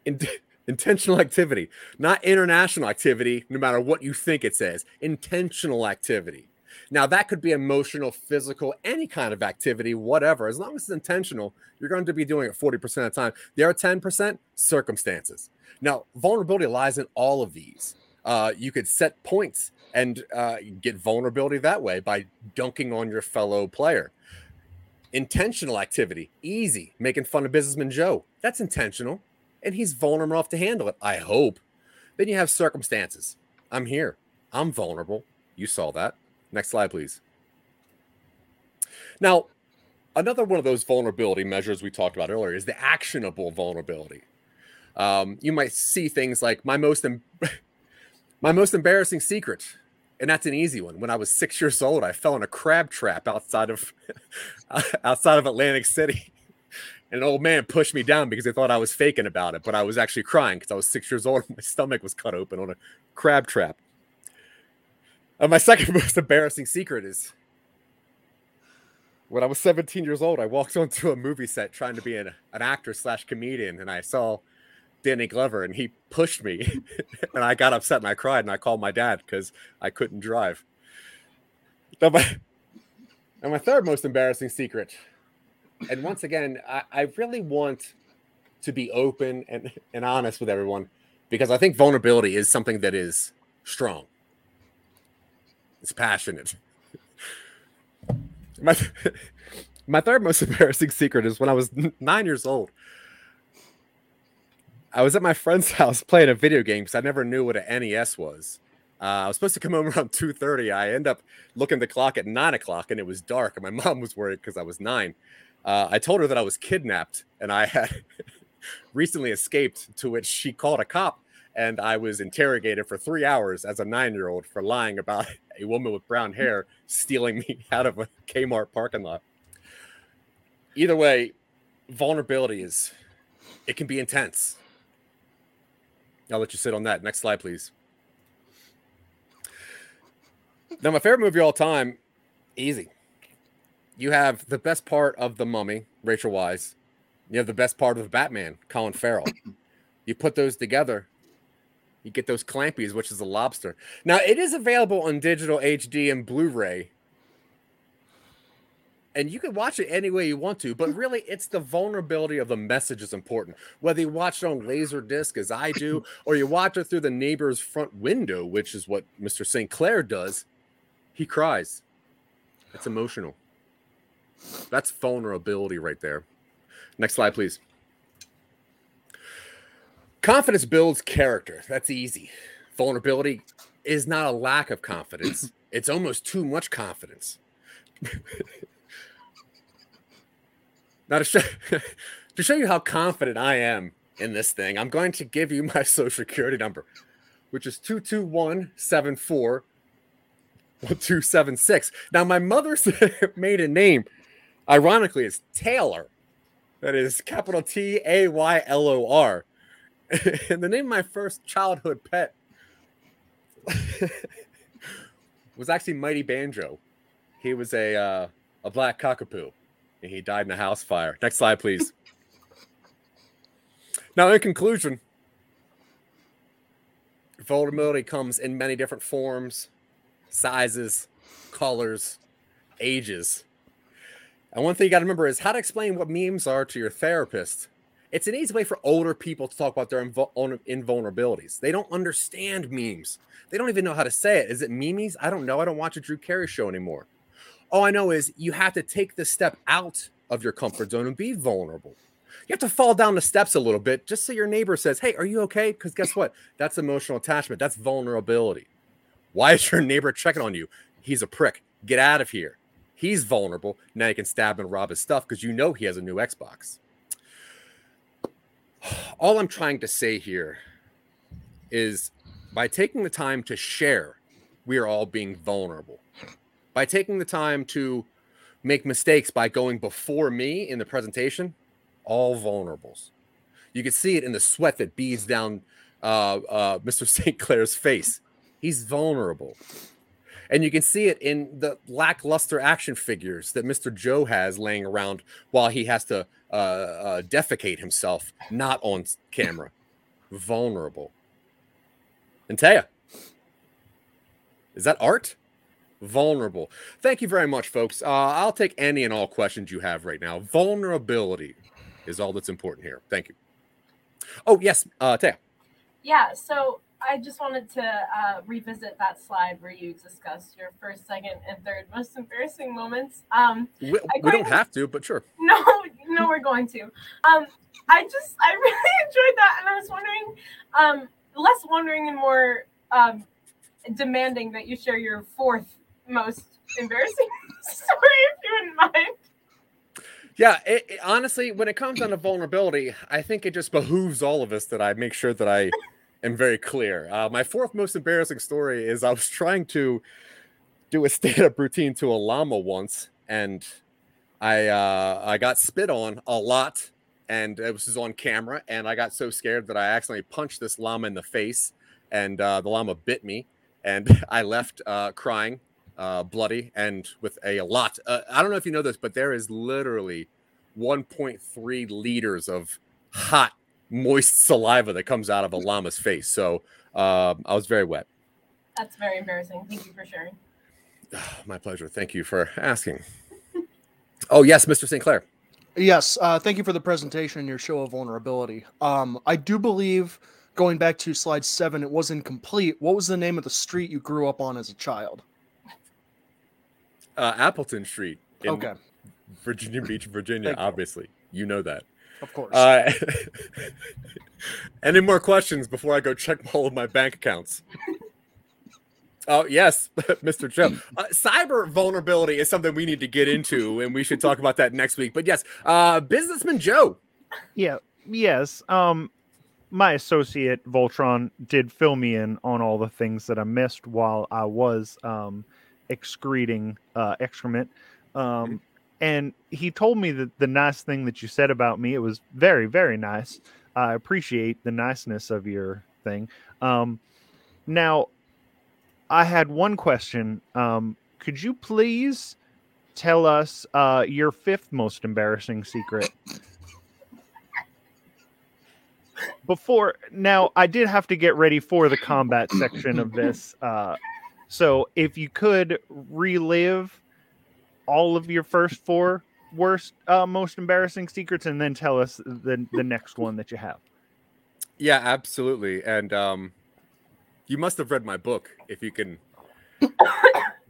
in, in [laughs] Intentional activity, not international activity, no matter what you think it says. Intentional activity. Now, that could be emotional, physical, any kind of activity, whatever. As long as it's intentional, you're going to be doing it 40% of the time. There are 10%, circumstances. Now, vulnerability lies in all of these. Uh, you could set points and uh, get vulnerability that way by dunking on your fellow player. Intentional activity, easy, making fun of businessman Joe. That's intentional and he's vulnerable enough to handle it. I hope. Then you have circumstances. I'm here. I'm vulnerable. You saw that. Next slide, please. Now, another one of those vulnerability measures we talked about earlier is the actionable vulnerability. Um, you might see things like my most em- [laughs] my most embarrassing secret, and that's an easy one. When I was six years old, I fell in a crab trap outside of [laughs] outside of Atlantic City and an old man pushed me down because they thought I was faking about it, but I was actually crying because I was six years [laughs] old and my stomach was cut open on a crab trap. And my second [laughs] most embarrassing secret is when I was 17 years old, I walked [laughs] onto a movie set trying to be an, an actor slash comedian, and I saw Danny Glover, and he pushed me, and I got upset and I cried and I called my dad because I couldn't drive. and my third most embarrassing secret and once again, I, I really want to be open and, and honest with everyone because I think vulnerability is something that is strong. It's passionate. [laughs] my, my third most embarrassing secret is when I was nine years old. I was at my friend's [laughs] house playing a video game because I never knew what an NES was. Uh, I was supposed to come home [laughs] around 2.30. I end up looking the clock at 9 o'clock and it was dark and my mom was worried because I was nine. Uh, I told her that I was kidnapped and I had [laughs] recently escaped, to which she called a cop and I was interrogated for three hours as a nine year old for lying about [laughs] a woman with brown hair stealing me [laughs] out of a Kmart parking lot. Either way, vulnerability is, it can be intense. I'll let you sit on that. Next slide, please. Now, my favorite movie of all time, easy you have the best part of the Mummy, Rachel Weisz. You have the best part of the Batman, Colin Farrell. [clears throat] you put those together, you get those clampies, which is a lobster. Now it is available on digital HD and Blu-ray, and you can watch it any way you want to. But [laughs] really, it's the vulnerability of the message is important. Whether you watch it on laser disc, as I do, [laughs] or you watch it through the neighbor's front window, which is what Mr. St. Claire does, he cries. It's emotional. That's vulnerability right there. Next slide, please. Confidence builds character. That's easy. Vulnerability is not a lack of confidence, [clears throat] it's almost too much confidence. [laughs] now, to show, [laughs] to show you how confident I am in this thing, I'm going to give you my [laughs] social security number, which is 22174 1276. Now, my mother's maiden name ironically, it's Taylor. That is capital T A Y L O R. [laughs] and the name of my first childhood pet [laughs] was actually Mighty Banjo. He was a uh, a black cockapoo, and he died in a house fire. Next slide, please. [laughs] now, in conclusion, vulnerability comes in many different forms, sizes, colors, ages. And one thing you got to remember is how to explain what memes are to your therapist. It's an easy way for older people to talk about their own invulnerabilities. They don't understand memes. They don't even know how to say it. Is it memes? I don't know. I don't watch a Drew Carey show anymore. All I know is you have to take the step out of your comfort zone and be vulnerable. You have to fall down the steps a little bit just so your neighbor says, Hey, are you okay? Because guess what? That's emotional attachment. That's vulnerability. Why is your neighbor checking on you? He's a prick. Get out of here. He's vulnerable. Now you can stab and rob his stuff because you know he has a new Xbox. [sighs] All I'm trying to say here is by taking the time to share, we are all being vulnerable. By taking the time to make mistakes by going before me in the presentation, all vulnerables. You can see it in the sweat that beads down uh, uh, Mr. St. [laughs] Claire's face. He's vulnerable. And you can see it in the lackluster action figures that Mr. Joe has laying around while he has to uh, uh, defecate himself, not on camera. vulnerable. And Taya, is that art? Vulnerable. Thank you very much, folks. Uh, I'll take any and all questions you have right now. Vulnerability is all that's important here. Thank you. Oh, yes, uh, Taya. Yeah, so I just wanted to uh, revisit that slide where you discussed your first, second, and third most embarrassing moments. Um, we, we don't have to, but sure. [laughs] No, no, we're going to. Um, I just, I [laughs] really enjoyed that, and I was wondering, um, less wondering and more um, demanding that you share your fourth most embarrassing [laughs] story, if you wouldn't mind. Yeah, it, it, honestly, when it comes down to vulnerability, I think it just behooves all of us that I make sure that I am very clear. Uh, my fourth most embarrassing story is I was trying to do a [laughs] stand-up routine to a llama once, and I uh, I got spit on a lot, and it was on camera, and I got so scared that I accidentally punched this llama in the face, and uh, the llama bit me, and [laughs] I left uh, crying uh, bloody and with a, a lot. Uh, I don't know if you know this, but there is literally 1.3 liters of hot, moist saliva that comes out of a llama's face. So um, I was very wet. That's very embarrassing. Thank you for sharing. [sighs] my pleasure. Thank you for asking. oh, yes, Mr. St. Claire. Yes, uh, thank you for the presentation and your show of vulnerability. Um, I do believe, going back to slide seven, it was incomplete. What was the name of the street you grew up on as a child? uh, Appleton Street in okay. Virginia Beach, Virginia. obviously, you know that. Of course. Uh, [laughs] any more questions before I go check [laughs] all of my bank accounts? Oh yes, [laughs] Mr. Joe. Uh, cyber vulnerability is something we need to get into, and we should talk about that next week. But yes, uh, businessman Joe. Yeah. Yes. Um, my associate Voltron did fill me in on all the things that I missed while I was um excreting uh, excrement. Um, and he told me that the nice thing that you said about me, it was very, very nice. I appreciate the niceness of your thing. Um, now, I had one question. Um, could you please tell us uh, your fifth most embarrassing secret? Before now, I did have to get ready for the combat section of this. Uh, so if you could relive all of your first four worst, uh, most embarrassing secrets, and then tell us the the next one that you have. Yeah, absolutely. And um, you must have read my book if you can. [coughs]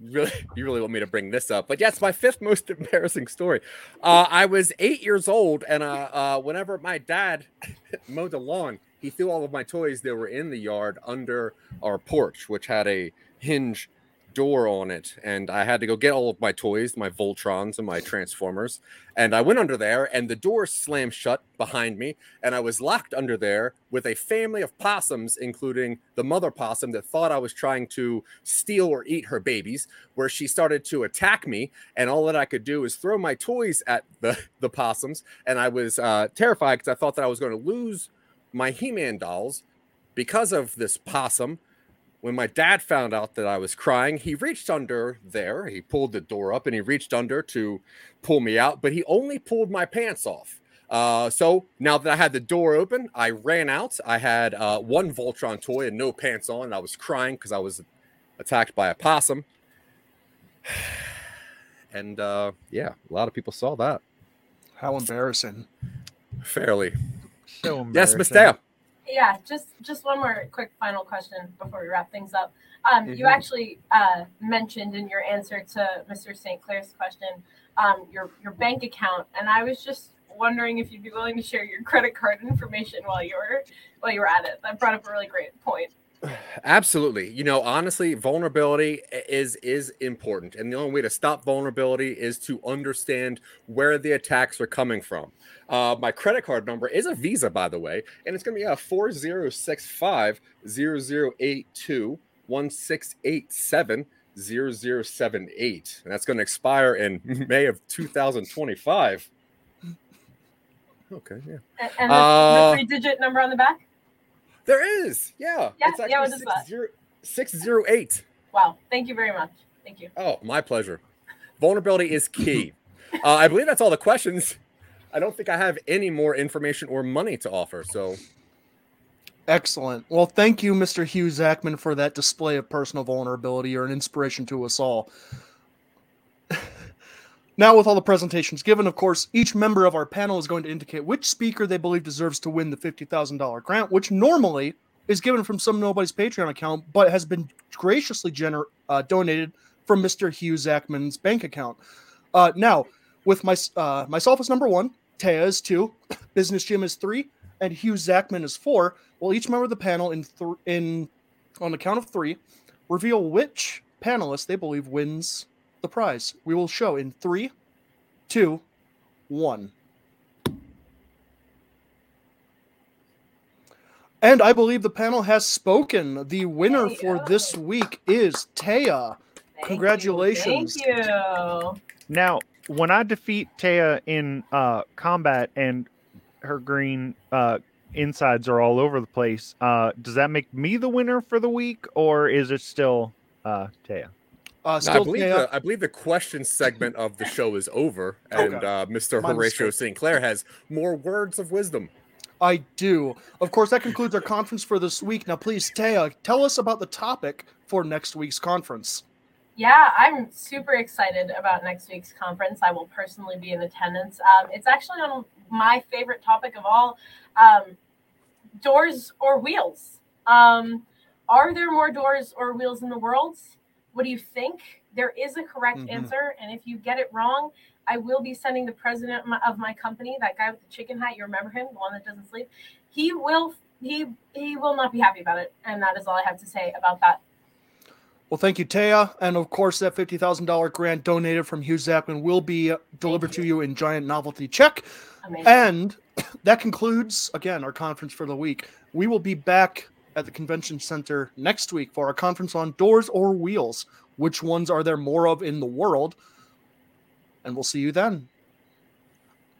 really, you really want me to bring this up? But yes, my fifth most [laughs] embarrassing story. Uh, I was eight years old, and uh, uh, whenever my dad [laughs] mowed the lawn, he threw all of my toys that were in the yard under our porch, which had a hinge door on it and I had to go get all of my toys, my Voltrons and my Transformers. And I went under there and the door slammed shut behind me and I was locked under there with a family of possums including the mother possum that thought I was trying to steal or eat her babies where she started to attack me and all that I could do is throw my toys at the [laughs] the possums and I was uh, terrified because I thought that I was going to lose my He-Man dolls because of this possum when my dad found out that I was crying, he reached under there. He pulled the door up and he reached under to pull me out, but he only pulled my pants off. Uh, so now that I had the door open, I ran out. I had uh, one Voltron toy and no pants on. And I was crying because I was attacked by a possum. [sighs] And uh, yeah, a lot of people saw that. How embarrassing. Fairly. So embarrassing. Yes, Miss Dale yeah, just just one more quick final question before we wrap things up. Um, mm-hmm. You actually uh, mentioned in your answer to Mr. St. Claire's question um, your your bank account, and I was just wondering if you'd be willing to share your credit card information while you were while you were at it. That brought up a really great point. Absolutely. You know, honestly, vulnerability is is important, and the only way to stop vulnerability is to understand where the attacks are coming from. Uh, my credit card number is a Visa, by the way, and it's going to be a four zero six five zero zero eight two one six eight seven zero zero seven eight, and that's going to expire in [laughs] May of two thousand twenty five. Okay, yeah. And, and the, uh, the three-digit number on the back. There is, yeah. Yeah, it's yeah. What is that? Zero, six zero eight. Wow. Thank you very much. Thank you. Oh, my pleasure. Vulnerability is key. [laughs] uh, I believe that's all the questions. I don't think I have any more information or money to offer. So, Excellent. Well, thank you, Mr. Hugh Zachman, for that display of personal vulnerability. You're an inspiration to us all. Now, with all the presentations given, of course, each member of our panel is going to indicate which speaker they believe deserves to win the $50,000 grant, which normally is given from some nobody's Patreon account, but has been graciously gener- uh, donated from Mr. Hugh Zachman's bank account. Uh, now, with my uh, myself as number one, Taya is two, [coughs] Business Jim is three, and Hugh Zachman is four. Will each member of the panel in th- in on the count of three reveal which panelist they believe wins the prize. We will show in three, two, one. And I believe the panel has spoken. The winner for this week is Taya. Thank Congratulations. You. Thank you. Now, when I defeat Taya in uh, combat and her green uh, insides are all over the place, uh, does that make me the winner for the week, or is it still uh, Taya? Uh, No, I believe the I believe the question segment of the show is over, [laughs] and Okay. uh, Mr. My Horatio mistake. St. Claire has more words of wisdom. I do. Of course, that concludes our conference for this week. Now, please, Taya, tell us about the topic for next week's conference. Yeah, I'm super excited about next week's conference. I will personally be in attendance. Um, it's actually on my favorite topic of all um, doors or wheels. Um, are there more doors or wheels in the world? What do you think? There is a correct Mhm. answer. And if you get it wrong, I will be sending the president of my, company, that guy with the chicken hat, you remember him, the one that doesn't sleep. He will he he will not be happy about it. And that is all I have to say about that. Well, thank you, Taya. And of course, that $50,000 grant donated from Hugh Zachman will be delivered to you. you in giant novelty check. Amazing. And [coughs] that concludes, again, our conference for the week. We will be back at the convention center next week for our conference on doors or wheels. Which ones are there more of in the world? And we'll see you then.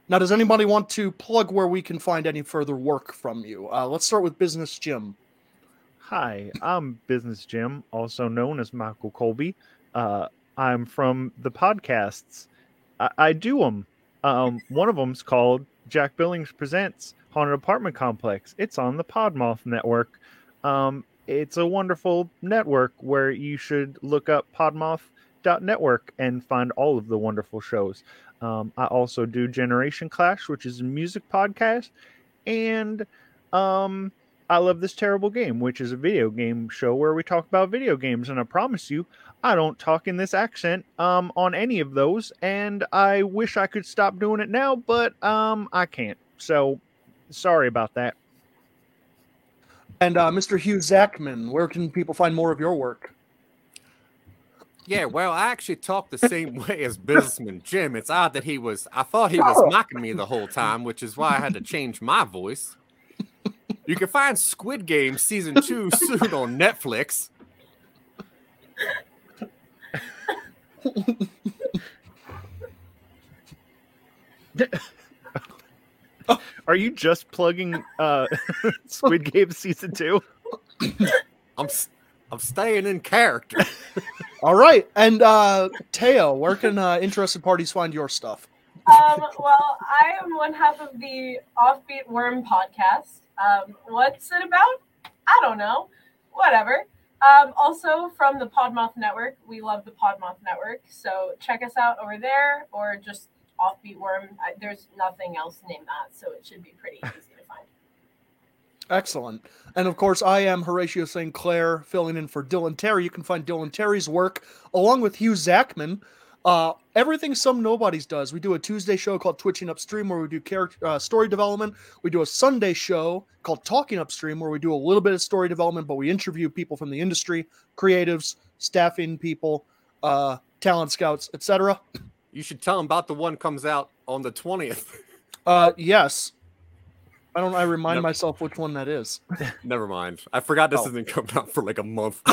Now, does anybody want to plug where we can find any further work from you? Uh, let's start with Business Jim. Hi, I'm Business Jim, also known as Michael Colby. Uh, I'm from the podcasts. I, I do them. Um, one of them's called Jack Billings Presents Haunted Apartment Complex. It's on the Podmoth Network. Um, it's a wonderful network where you should look up podmoth.network and find all of the wonderful shows. Um, I also do Generation Clash, which is a music podcast, and um, I love this terrible game, which is a video game show where we talk about video games. And I promise you, I don't talk in this accent um, on any of those. And I wish I could stop doing it now, but um, I can't. So sorry about that. And uh, Mr. Hugh Zachman, where can people find more of your work? Yeah, well, I actually talk the same [laughs] way as businessman Jim. It's odd that he was. I thought he was mocking me the whole time, which is why I had to change my voice. You can find Squid Game season two soon on Netflix. [laughs] [laughs] Are you just plugging uh, [laughs] Squid Game season two? [coughs] I'm s- I'm staying in character. [laughs] All right. And uh, Teo, where can uh, interested parties find your stuff? um, well, I am one half of the Offbeat Worm podcast. Um, what's it about? I don't know. Whatever. Um, also from the Podmoth Network. We love the Podmoth Network, so check us out over there, or just Offbeat Worm. I, there's nothing else named that, so it should be pretty [laughs] easy to find. Excellent. And of course, I am Horatio St. Claire, filling in for Dylan Terry. You can find Dylan Terry's work along with Hugh Zachman. Uh, everything Some Nobodies does. We do a Tuesday show called Twitching Upstream where we do character uh, story development. We do a Sunday show called Talking Upstream where we do a little bit of story development, but we interview people from the industry, creatives, staffing people, uh, talent scouts, etc. You should tell him about the one comes out on the twentieth. [laughs] Uh, yes. I don't. I remind Nope. myself which one that is. [laughs] Never mind. I forgot this Oh. isn't coming out for like a month. [laughs]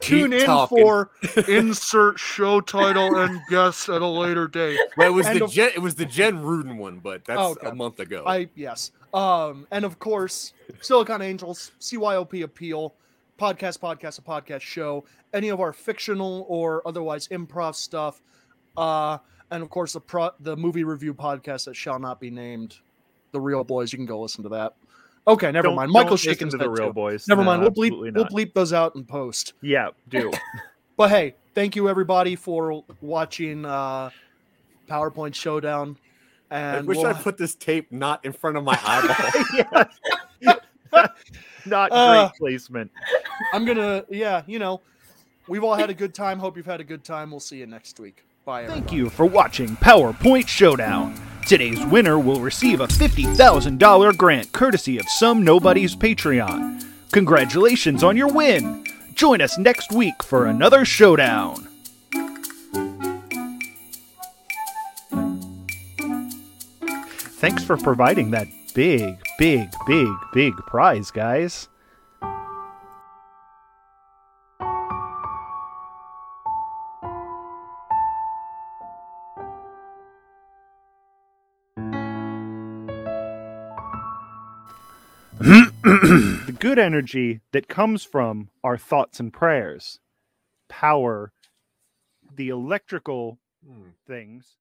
Tune in talking. for insert show title and guest at a later date. Well, it was And the of- Jen, it was the Jen Rudin one, but that's Oh, okay. a month ago. I yes. Um, and of course, Silicon Angels, CYOP Appeal, podcast, podcast, a podcast show, any of our fictional or otherwise improv stuff, uh, and of course the pro- the movie review podcast that shall not be named. the real boys, you can go listen to that. Okay, never Don't- mind. don't Michael's listen shaking to the real too. boys. Never No, mind. We'll bleep absolutely we'll bleep those out in post. Yeah, do. [laughs] [laughs] But hey, thank you everybody for watching uh PowerPoint Showdown. I And wish we'll- I put this tape not in front of my [laughs] eyeball. Not great Uh, placement. I'm gonna yeah, you know, we've all had a good time. Hope you've had a good time. We'll see you next week. Bye. Thank you for watching PowerPoint Showdown. Today's winner will receive a $50,000 grant courtesy of Some Nobodies Patreon. Congratulations on your win! Join us next week for another showdown. Thanks for providing that big, big, big, big prize, guys. [clears throat] the good energy that comes from our thoughts and prayers power the electrical Hmm. things